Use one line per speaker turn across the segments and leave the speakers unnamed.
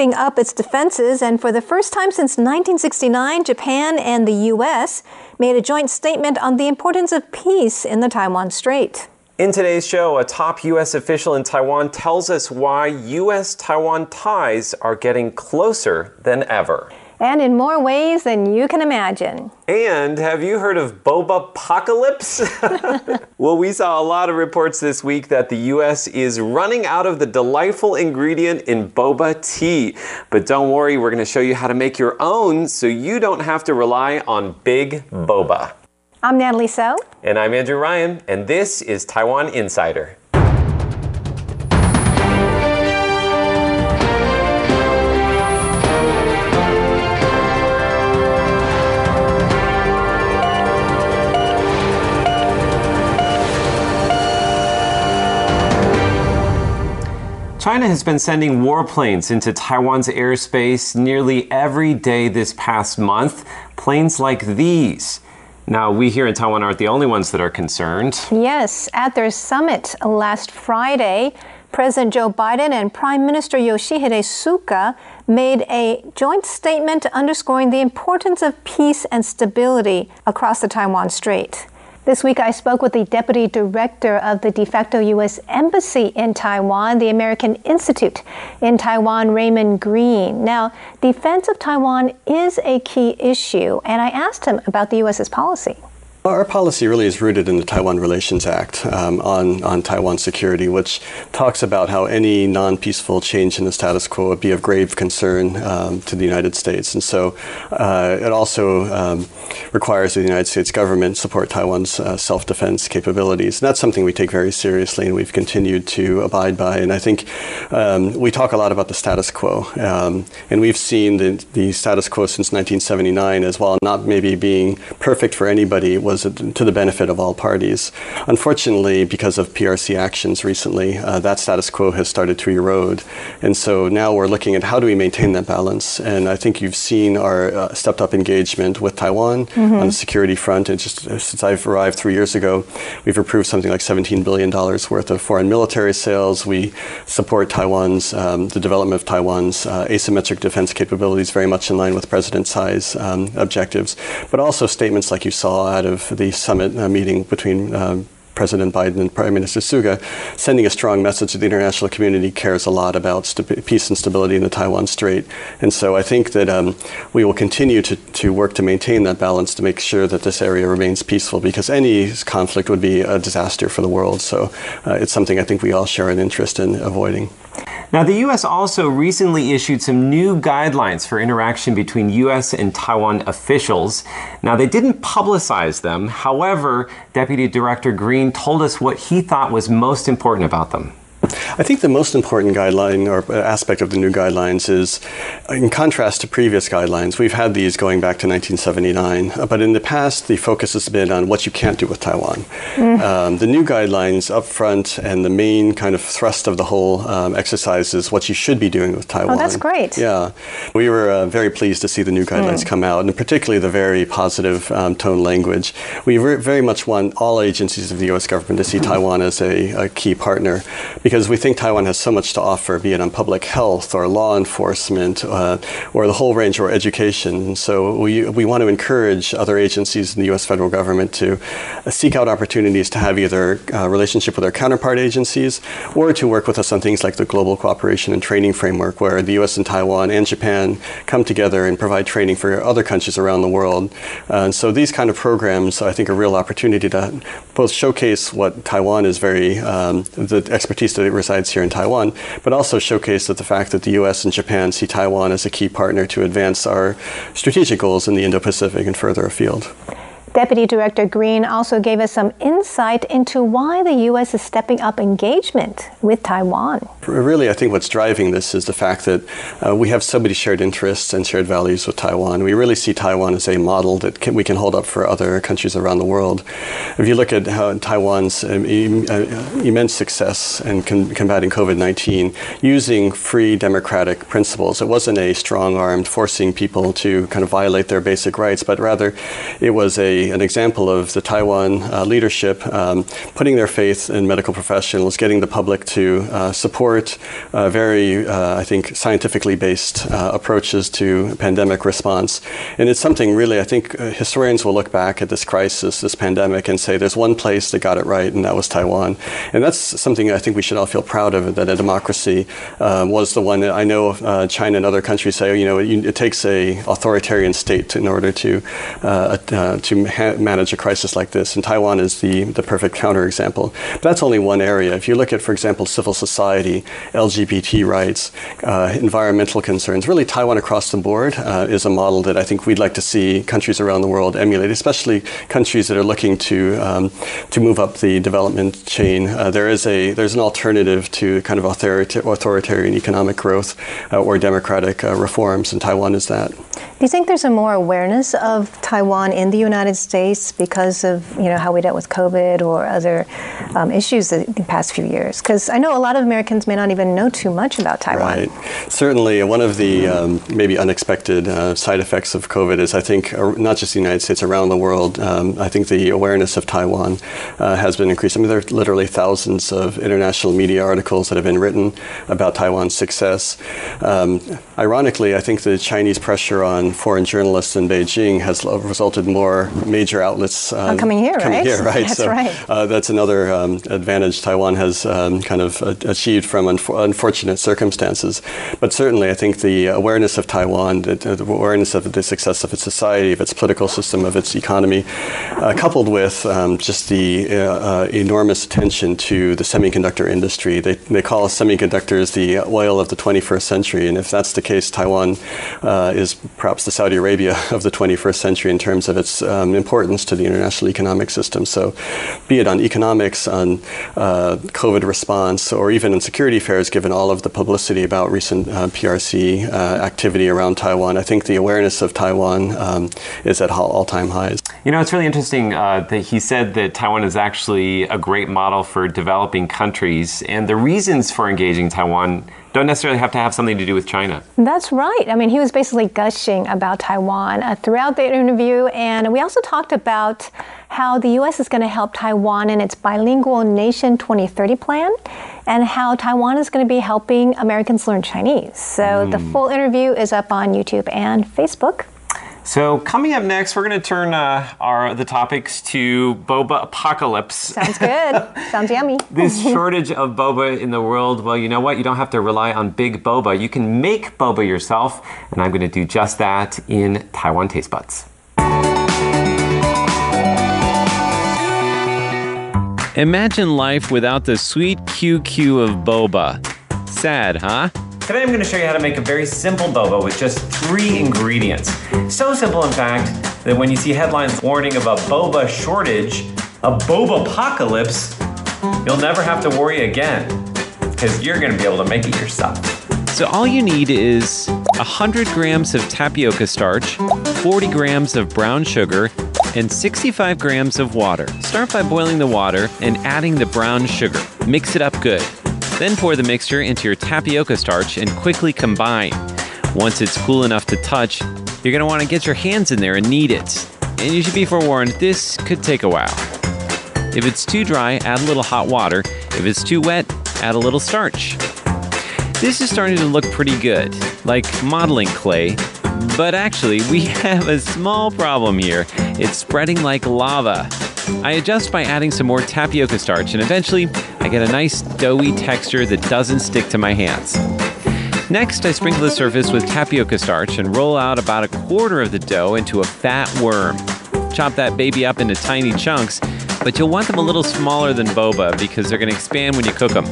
beefing up its defenses, and for the first time since 1969, Japan and the U.S. made a joint statement on the importance of peace in the Taiwan Strait.
In today's show, a top U.S. official in Taiwan tells us why U.S. Taiwan ties are getting closer than ever
and in more ways than you can imagine.
And have you heard of boba apocalypse? well, we saw a lot of reports this week that the US is running out of the delightful ingredient in boba tea. But don't worry, we're going to show you how to make your own so you don't have to rely on big boba.
I'm Natalie So.
And I'm Andrew Ryan, and this is Taiwan Insider. China has been sending warplanes into Taiwan's airspace nearly every day this past month. Planes like these. Now, we here in Taiwan aren't the only ones that are concerned.
Yes, at their summit last Friday, President Joe Biden and Prime Minister Yoshihide Suga made a joint statement underscoring the importance of peace and stability across the Taiwan Strait. This week, I spoke with the deputy director of the de facto U.S. Embassy in Taiwan, the American Institute in Taiwan, Raymond Greene. Now, defense of Taiwan is a key issue, and I asked him about the U.S.'s policy.
Our policy really is rooted in the Taiwan Relations Act um, on, on Taiwan security, which talks about how any non peaceful change in the status quo would be of grave concern um, to the United States. And so uh, it also um, requires the United States government support Taiwan's uh, self defense capabilities. And that's something we take very seriously and we've continued to abide by. And I think um, we talk a lot about the status quo. Um, and we've seen the, the status quo since 1979 as well, not maybe being perfect for anybody was to the benefit of all parties. Unfortunately, because of PRC actions recently, uh, that status quo has started to erode. And so now we're looking at how do we maintain that balance. And I think you've seen our uh, stepped up engagement with Taiwan mm-hmm. on the security front. And just uh, since I've arrived three years ago, we've approved something like $17 billion worth of foreign military sales. We support Taiwan's, um, the development of Taiwan's uh, asymmetric defense capabilities very much in line with President Tsai's um, objectives, but also statements like you saw out of the summit uh, meeting between um, President Biden and Prime Minister Suga, sending a strong message that the international community cares a lot about st- peace and stability in the Taiwan Strait. And so I think that um, we will continue to, to work to maintain that balance to make sure that this area remains peaceful because any conflict would be a disaster for the world. So uh, it's something I think we all share an interest in avoiding.
Now, the U.S. also recently issued some new guidelines for interaction between U.S. and Taiwan officials. Now, they didn't publicize them. However, Deputy Director Greene told us what he thought was most important about them.
I think the most important guideline or aspect of the new guidelines is, in contrast to previous guidelines, we've had these going back to 1979, but in the past, the focus has been on what you can't do with Taiwan. Mm. Um, the new guidelines up front and the main kind of thrust of the whole um, exercise is what you should be doing with Taiwan.
Oh, that's great.
Yeah. We were uh, very pleased to see the new guidelines mm. come out, and particularly the very positive um, tone language. We re- very much want all agencies of the U.S. government to see mm. Taiwan as a, a key partner because we think Taiwan has so much to offer, be it on public health or law enforcement uh, or the whole range or education. So we, we want to encourage other agencies in the U.S. federal government to uh, seek out opportunities to have either a uh, relationship with our counterpart agencies or to work with us on things like the Global Cooperation and Training Framework, where the U.S. and Taiwan and Japan come together and provide training for other countries around the world. Uh, and so these kind of programs, I think, are a real opportunity to both showcase what Taiwan is very, um, the expertise that it resides here in Taiwan, but also showcase that the fact that the U.S. and Japan see Taiwan as a key partner to advance our strategic goals in the Indo-Pacific and further afield.
Deputy Director Greene also gave us some insight into why the U.S. is stepping up engagement with Taiwan.
Really, I think what's driving this is the fact that uh, we have so many shared interests and shared values with Taiwan. We really see Taiwan as a model that can, we can hold up for other countries around the world. If you look at how Taiwan's um, uh, immense success in con- combating COVID 19 using free democratic principles, it wasn't a strong armed forcing people to kind of violate their basic rights, but rather it was a an example of the Taiwan uh, leadership um, putting their faith in medical professionals, getting the public to uh, support uh, very, uh, I think, scientifically based uh, approaches to pandemic response. And it's something really, I think historians will look back at this crisis, this pandemic, and say there's one place that got it right, and that was Taiwan. And that's something I think we should all feel proud of that a democracy was the one that I know China and other countries say, you know, it, it takes a authoritarian state in order to uh, uh, to ha- manage a crisis like this. And Taiwan is the, the perfect counterexample. But that's only one area. If you look at, for example, civil society, LGBT rights, uh, environmental concerns, really Taiwan across the board uh, is a model that I think we'd like to see countries around the world emulate, especially countries that are looking to um, to move up the development chain. Uh, there is a there's an alternative to kind of authoritarian economic growth uh, or democratic reforms, and Taiwan is that.
Do you think there's a more awareness of Taiwan in the United States because of you know how we dealt with COVID or other um, issues the past few years? Because I know a lot of Americans may not even know too much about Taiwan.
Right. Certainly, one of the um, maybe unexpected uh, side effects of COVID is I think uh, not just the United States, around the world. Um, I think the awareness of Taiwan uh, has been increased. I mean, there are literally thousands of international media articles that have been written about Taiwan's success. Um, ironically, I think the Chinese pressure on foreign journalists in Beijing has resulted more major outlets
uh, coming here,
coming
right?
Here, right?
That's
so,
right.
Uh, that's another um, advantage Taiwan has um, kind of uh, achieved from unfortunate circumstances. But certainly, I think the awareness of Taiwan, the, the, awareness of the success of its society, of its political system, of its economy, uh, coupled with um, just the uh, uh, enormous attention to the semiconductor industry. They, they call semiconductors the oil of the 21st century, and if that's the case, Taiwan is perhaps the Saudi Arabia of the 21st century in terms of its um, importance to the international economic system. So, be it on economics, on uh, COVID response, or even in security affairs, given all of the publicity about recent uh, PRC uh, activity around Taiwan, I think the awareness of Taiwan um, is at all time highs.
You know, it's really interesting uh, that he said that Taiwan is actually a great model for developing countries, and the reasons for engaging Taiwan don't necessarily have to have something to do with China.
That's right. I mean, he was basically gushing about Taiwan uh, throughout the interview. And we also talked about how the U.S. is going to help Taiwan in its bilingual nation 2030 plan and how Taiwan is going to be helping Americans learn Chinese. So mm. the full interview is up on YouTube and Facebook.
So coming up next, we're going to turn uh, our the topics to boba apocalypse.
Sounds good. Sounds yummy.
this shortage of boba in the world. Well, you know what? You don't have to rely on big boba. You can make boba yourself, and I'm going to do just that in Taiwan Taste Buds. Imagine life without the sweet QQ of boba. Sad, huh? Today I'm going to show you how to make a very simple boba with just three ingredients. So simple, in fact, that when you see headlines warning of a boba shortage, a boba apocalypse, you'll never have to worry again because you're going to be able to make it yourself. So all you need is 100 grams of tapioca starch, 40 grams of brown sugar, and 65 grams of water. Start by boiling the water and adding the brown sugar. Mix it up good. Then pour the mixture into your tapioca starch and quickly combine. Once it's cool enough to touch, you're going to want to get your hands in there and knead it. And you should be forewarned, this could take a while. If it's too dry, add a little hot water. If it's too wet, add a little starch. This is starting to look pretty good, like modeling clay, but actually, we have a small problem here. It's spreading like lava. I adjust by adding some more tapioca starch, and eventually, get a nice doughy texture that doesn't stick to my hands. Next, I sprinkle the surface with tapioca starch and roll out about a quarter of the dough into a fat worm. Chop that baby up into tiny chunks, but you'll want them a little smaller than boba because they're going to expand when you cook them.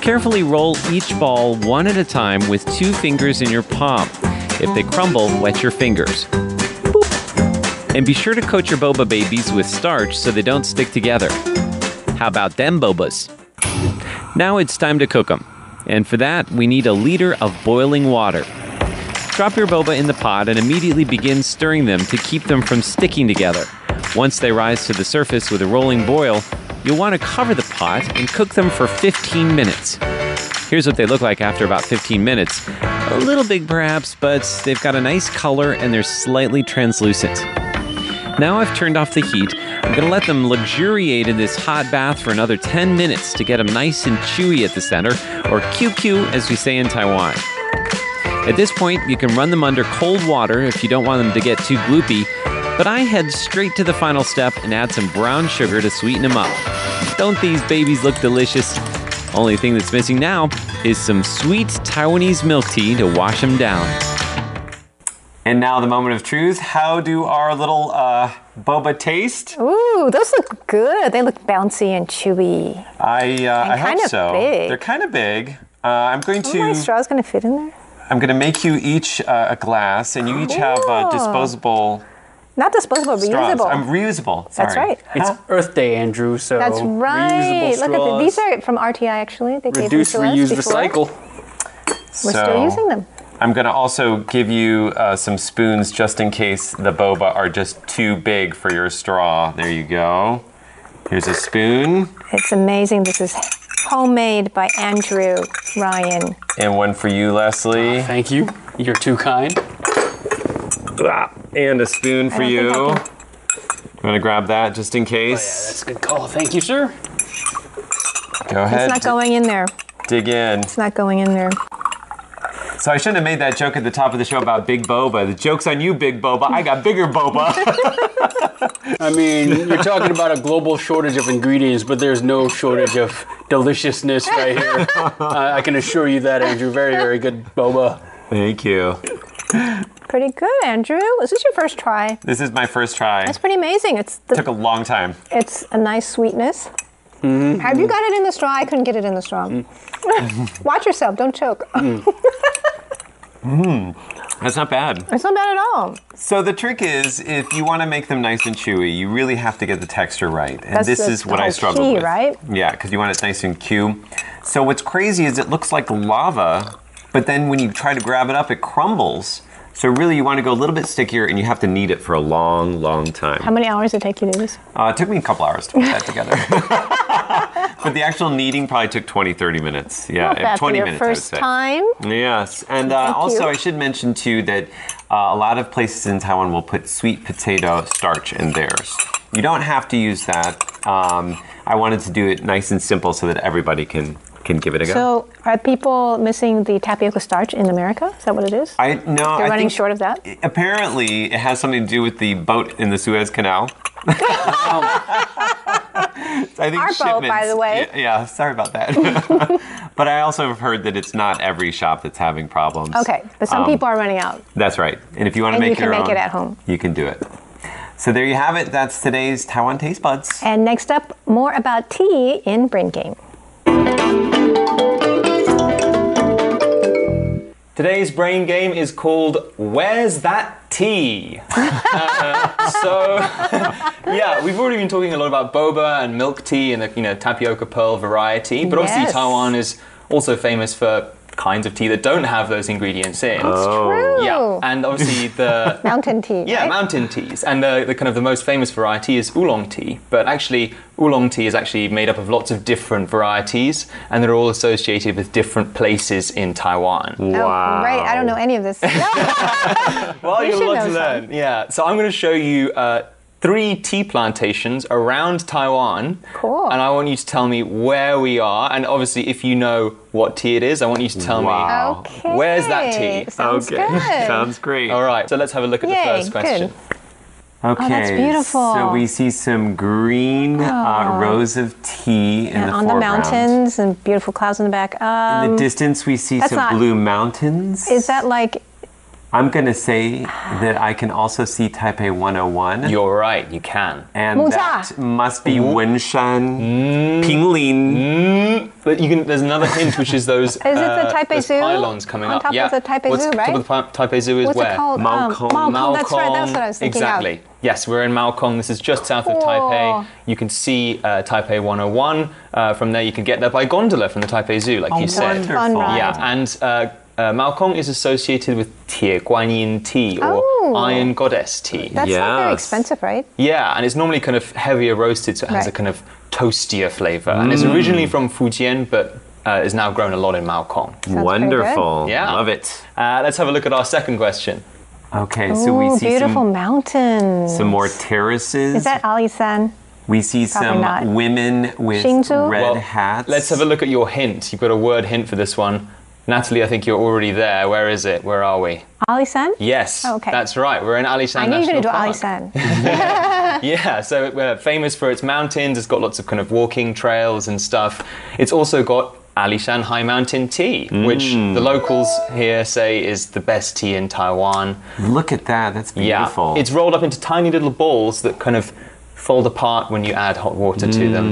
Carefully roll each ball one at a time with two fingers in your palm. If they crumble, wet your fingers. And be sure to coat your boba babies with starch so they don't stick together. How about them bobas? Now it's time to cook them. And for that, we need a liter of boiling water. Drop your boba in the pot and immediately begin stirring them to keep them from sticking together. Once they rise to the surface with a rolling boil, you'll want to cover the pot and cook them for 15 minutes. Here's what they look like after about 15 minutes. A little big perhaps, but they've got a nice color and they're slightly translucent. Now I've turned off the heat. I'm gonna let them luxuriate in this hot bath for another 10 minutes to get them nice and chewy at the center, or QQ as we say in Taiwan. At this point, you can run them under cold water if you don't want them to get too gloopy, but I head straight to the final step and add some brown sugar to sweeten them up. Don't these babies look delicious? Only thing that's missing now is some sweet Taiwanese milk tea to wash them down. And now the moment of truth. How do our little uh, boba taste?
Ooh, those look good. They look bouncy and chewy.
I uh, I hope
kinda
so.
big.
They're kind of big. Uh, I'm going to
Oh, my
to
straw's gonna fit in there.
I'm going to make you each uh, a glass, and you each have uh,
Cool.
disposable
Not disposable,
straws.
reusable.
I'm reusable.
That's right.
It's Earth Day, Andrew, so
That's right.
reusable
Look at the, these are from RTI actually. They gave
reduce,
them to
reuse,
us before.
recycle.
We're
So-
still using them.
I'm going to also give you uh, some spoons just in case the boba are just too big for your straw. There you go. Here's a spoon,
It's amazing. This is homemade by Andrew Ryan.
and one for you, Leslie.
Thank you. You're too kind.
Ah, And a spoon for you.
I
I'm going to grab that just in case.
Yeah,
case.
that's a good call. Thank you, sir.
Go ahead.
It's not going in there.
dig in.
It's not going in there.
So I shouldn't have made that joke at the top of the show about Big Boba. The joke's on you, Big Boba. I got bigger Boba.
I mean, you're talking about a global shortage of ingredients, but there's no shortage of deliciousness right here. Uh, I can assure you that, Andrew. Very, very good boba.
Thank you.
Pretty good, Andrew. Is this your first try?
This is my first try.
That's pretty amazing. It's the,
Took a long time.
it's a nice sweetness. Mm-hmm. Have you got it in the straw? I couldn't get it in the straw. Mm. Watch yourself. Don't choke. Mm. Mm.
That's not bad.
It's not bad at all.
So the trick is, if you want to make them nice and chewy, you really have to get the texture right. And
That's
this
the-
is what I struggle
key,
with.
right?
Yeah, because you want it nice and Q. So what's crazy is it looks like lava, but then when you try to grab it up, it crumbles. So really, you want to go a little bit stickier, and you have to knead it for a long, long time.
How many hours did it take you to do this?
Uh, it took me a couple hours to put that together. but the actual kneading probably took 20, 30 minutes. Yeah,
Not bad
20
for your
minutes. I would
first
say.
time.
Yes, and uh, also
you.
I should mention too that uh, a lot of places in Taiwan will put sweet potato starch in theirs. You don't have to use that. Um, I wanted to do it nice and simple so that everybody can can give it a go.
So, are people missing the tapioca starch in America? Is that what it is?
I no,
They're
I
running short of that.
Apparently, it has something to do with the boat in the Suez Canal. I think
Our boat, by the way.
Yeah, yeah, sorry about that. but I also have heard that it's not every shop that's having problems.
Okay, but some
Um,
people are running out.
That's right. And if you want to
And you
make
can
your
make it at home.
You can do it. So there you have it. That's today's Taiwan Taste Buds.
And next up, more about tea in Brain Game.
Today's brain game is called Where's That Tea? Uh, so, yeah, we've already been talking a lot about boba and milk tea and the you know tapioca pearl variety, but obviously Taiwan is also famous for kinds of tea that don't have those ingredients in.
That's true.
Yeah, and obviously the
Mountain tea.
yeah
right?
mountain teas, and the, the kind of the most famous variety is oolong tea. But actually, oolong tea is actually made up of lots of different varieties, and they're all associated with different places in Taiwan.
Oh, right. I don't know any of this.
Well,
You
you'll
should
love
know
to learn. Yeah. So I'm going to show you uh, three tea plantations around Taiwan.
Cool.
And I want you to tell me where we are. And obviously, if you know what tea it is, I want you to tell
Wow.
okay.
Where's that tea?
Sounds good.
Sounds great.
All right. So let's have a look at
Yay,
the first question.
good.
Okay.
that's beautiful.
So we see some green uh, rows of tea in the room.
And
the
on the mountains and beautiful clouds in the back.
In
Um,
the distance, we see some
not-
blue mountains.
is that like
I'm going to say that I can also see Taipei 101.
You're right. You can.
and
Muza.
that must be Wenshan, Pinglin.
But you can. There's another hint, which is those.
Is it the
uh,
Taipei Zoo?
pylons coming
On
up.
top
yeah.
of the Taipei
What's
Zoo,
top
right?
of the Taipei Zoo is
what's
where?
it called?
Maokong.
Um, Maokong. That's right. That's what I was thinking
exactly.
of.
Yes, we're in Maokong. This is just south of
Cool.
Taipei. You can see uh, Taipei 101. Uh, from there, you can get there by gondola from the Taipei Zoo, like you said.
wonderful.
Yeah, and uh, Maokong is associated with Tie Guanyin tea or
Oh.
Iron Goddess tea.
That's not very expensive, right?
Yeah, and it's normally kind of heavier roasted, so it has a kind of toastier flavor. And it's originally from Fujian, but uh, is now grown a lot in Maokong.
pretty.
Wonderful.
Yeah.
Love it.
Uh, let's have a look at our second question.
Okay, so we
Ooh,
see
beautiful
some,
mountains.
some more terraces.
Is that Ali Alishan?
we see
Probably
some
not.
women with
Hsinchu?
red
Well,
hats.
Let's have a look at your hint. You've got a word hint for this one. Natalie, I think you're already there. Where is it? Where are we?
Alishan?
Yes,
Oh, okay.
that's right. We're in Alishan
I knew you were
National
going to do
Park.
Alishan.
Yeah, so we're famous for its mountains. It's got lots of kind of walking trails and stuff. It's also got Alishan High Mountain tea, which mm. the locals here say is the best tea in Taiwan.
Look at that. That's beautiful.
Yeah, it's rolled up into tiny little balls that kind of fold apart when you add hot water to
Mm.
them,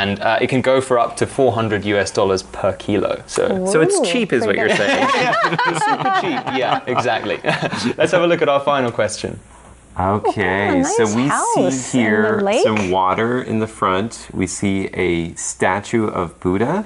and uh, it can go for up to 400 US dollars per kilo. So.
so it's cheap, is what
pretty
you're
good.
saying.
Super cheap, yeah, exactly. Let's have a look at our final question.
Okay,
Oh,
so we see here some water in the front. We see a statue of Buddha,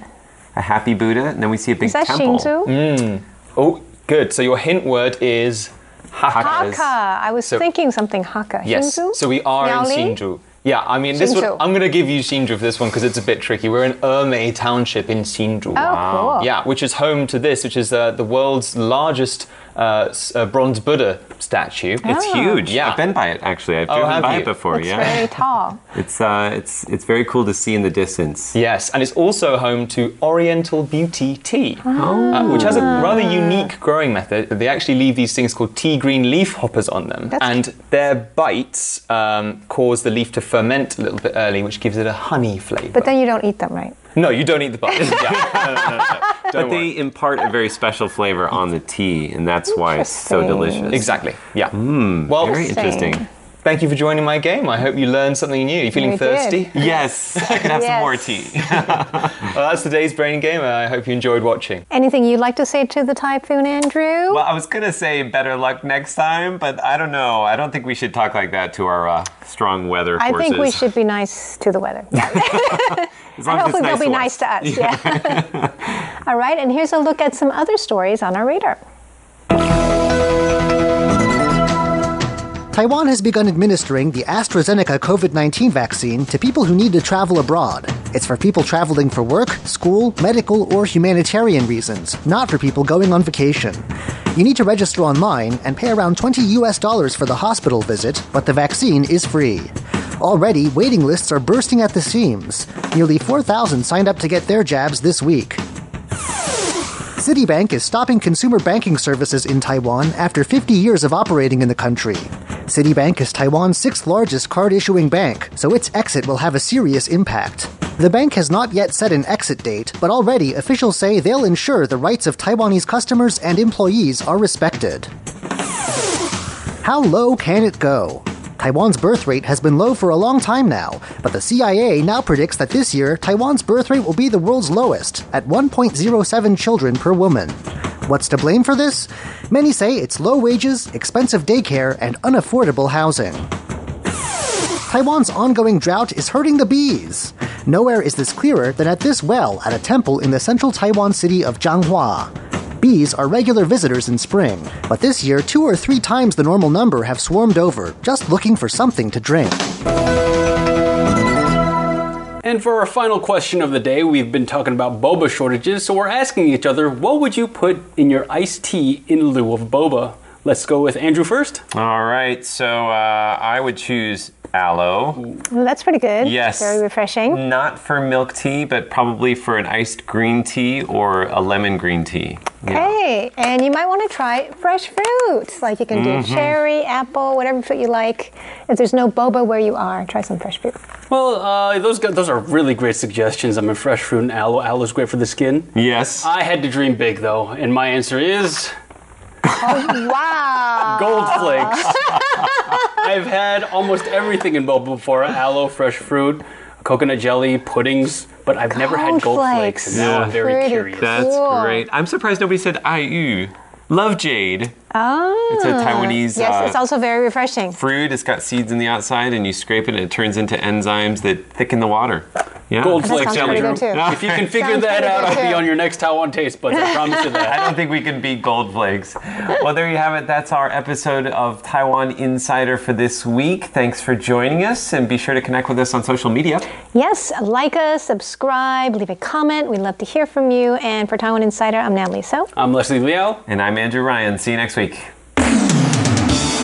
a happy Buddha, and then we see a big
Is that
temple.
Hsinchu?
Oh, good. So your hint word is
Hakkas.
Hakka. I was
So-
thinking something Hakka.
Yes. So we are
Miaoli?
in Hsinchu. Yeah, I mean, this one, I'm going to give you Hsinchu for this one because it's a bit tricky. We're in Emei Township in Hsinchu.
Oh, cool.
Yeah, which is home to this, which is uh, the world's largest uh, s- uh, bronze Buddha statue.
It's huge.
Yeah.
I've been by it actually. I've
Oh,
driven
have
by
you?
it before. Yeah.
It's
yeah,
very tall.
it's uh, it's it's very cool to see in the distance.
Yes, and it's also home to Oriental Beauty Tea, uh, which has a rather unique growing method. They actually leave these things called tea green leaf hoppers on them,
That's-
and their bites um, cause the leaf to ferment a little bit early, which gives it a honey flavour.
But then you don't eat them, right?
No, you don't eat the bites. yeah. no, no, no, no, no.
But
worry.
they impart a very special flavor on the tea, and that's why it's so delicious.
Exactly. Yeah. Hmm. well,
Very interesting.
Interesting.
thank you for joining my game. I hope you learned something new. You feeling
We
thirsty?
did.
Yes, I can have some more tea.
Well, that's today's brain game. I hope you enjoyed watching.
Anything you'd like to say to the typhoon, Andrew?
Well, I was gonna say better luck next time, but I don't know. I don't think we should talk like that to our uh, strong weather
I
forces.
think we should be nice to the weather.
As long
and
as it's
hopefully they'll be
to
nice to us. Yeah. All right, and here's a look at some other stories on our radar.
Taiwan has begun administering the AstraZeneca COVID 19 vaccine to people who need to travel abroad. It's for people traveling for work, school, medical, or humanitarian reasons, not for people going on vacation. You need to register online and pay around 20 US dollars for the hospital visit, but the vaccine is free. Already, waiting lists are bursting at the seams. Nearly 4,000 signed up to get their jabs this week. Citibank is stopping consumer banking services in Taiwan after 50 years of operating in the country. Citibank is Taiwan's sixth largest card issuing bank, so its exit will have a serious impact. The bank has not yet set an exit date, but already officials say they'll ensure the rights of Taiwanese customers and employees are respected. How low can it go? Taiwan's birth rate has been low for a long time now, but the CIA now predicts that this year Taiwan's birth rate will be the world's lowest, at 1.07 children per woman. What's to blame for this? Many say it's low wages, expensive daycare, and unaffordable housing. Taiwan's ongoing drought is hurting the bees. Nowhere is this clearer than at this well at a temple in the central Taiwan city of Zhanghua. Bees are regular visitors in spring, but this year two or three times the normal number have swarmed over, just looking for something to drink.
And for our final question of the day, we've been talking about boba shortages, so we're asking each other, what would you put in your iced tea in lieu of boba? Let's go with Andrew first.
All right, so uh, I would choose aloe.
Well, that's pretty good.
Yes.
Very refreshing.
Not for milk tea, but probably for an iced green tea or a lemon green tea. Yeah.
And you might want to try fresh fruit. Like you can do
Mm-hmm.
cherry, apple, whatever fruit you like. If there's no boba where you are, try some fresh fruit.
Well, uh, those those are really great suggestions. I mean, fresh fruit and aloe. Aloe's great for the skin.
Yes.
I had to dream big though, and my answer is
Wow.
gold flakes. I've had almost everything in boba before: aloe, fresh fruit, coconut jelly, puddings, but I've never had
Gold
gold flakes. And now
flakes.
I'm very
Pretty
curious.
That's
Cool.
great. I'm surprised nobody said aiyu. Love jade.
Oh.
It's a Taiwanese
Yes,
uh,
it's also very refreshing.
fruit. It's got seeds in the outside, and you scrape it, and it turns into enzymes that thicken the water. Yeah.
Gold
That
flakes,
sounds
jelly.
pretty good too.
If you can figure
Sounds
that
pretty
out,
good,
I'll be
too.
on your next Taiwan taste buds. I promise you that.
I
that.
don't think we can beat gold flakes. Well, there you have it. That's our episode of Taiwan Insider for this week. Thanks for joining us, and be sure to connect with us on social media.
Yes, like us, subscribe, leave a comment. We'd love to hear from you. And for Taiwan Insider, I'm Natalie So.
I'm Leslie Liao.
And I'm Andrew Ryan. See you next week.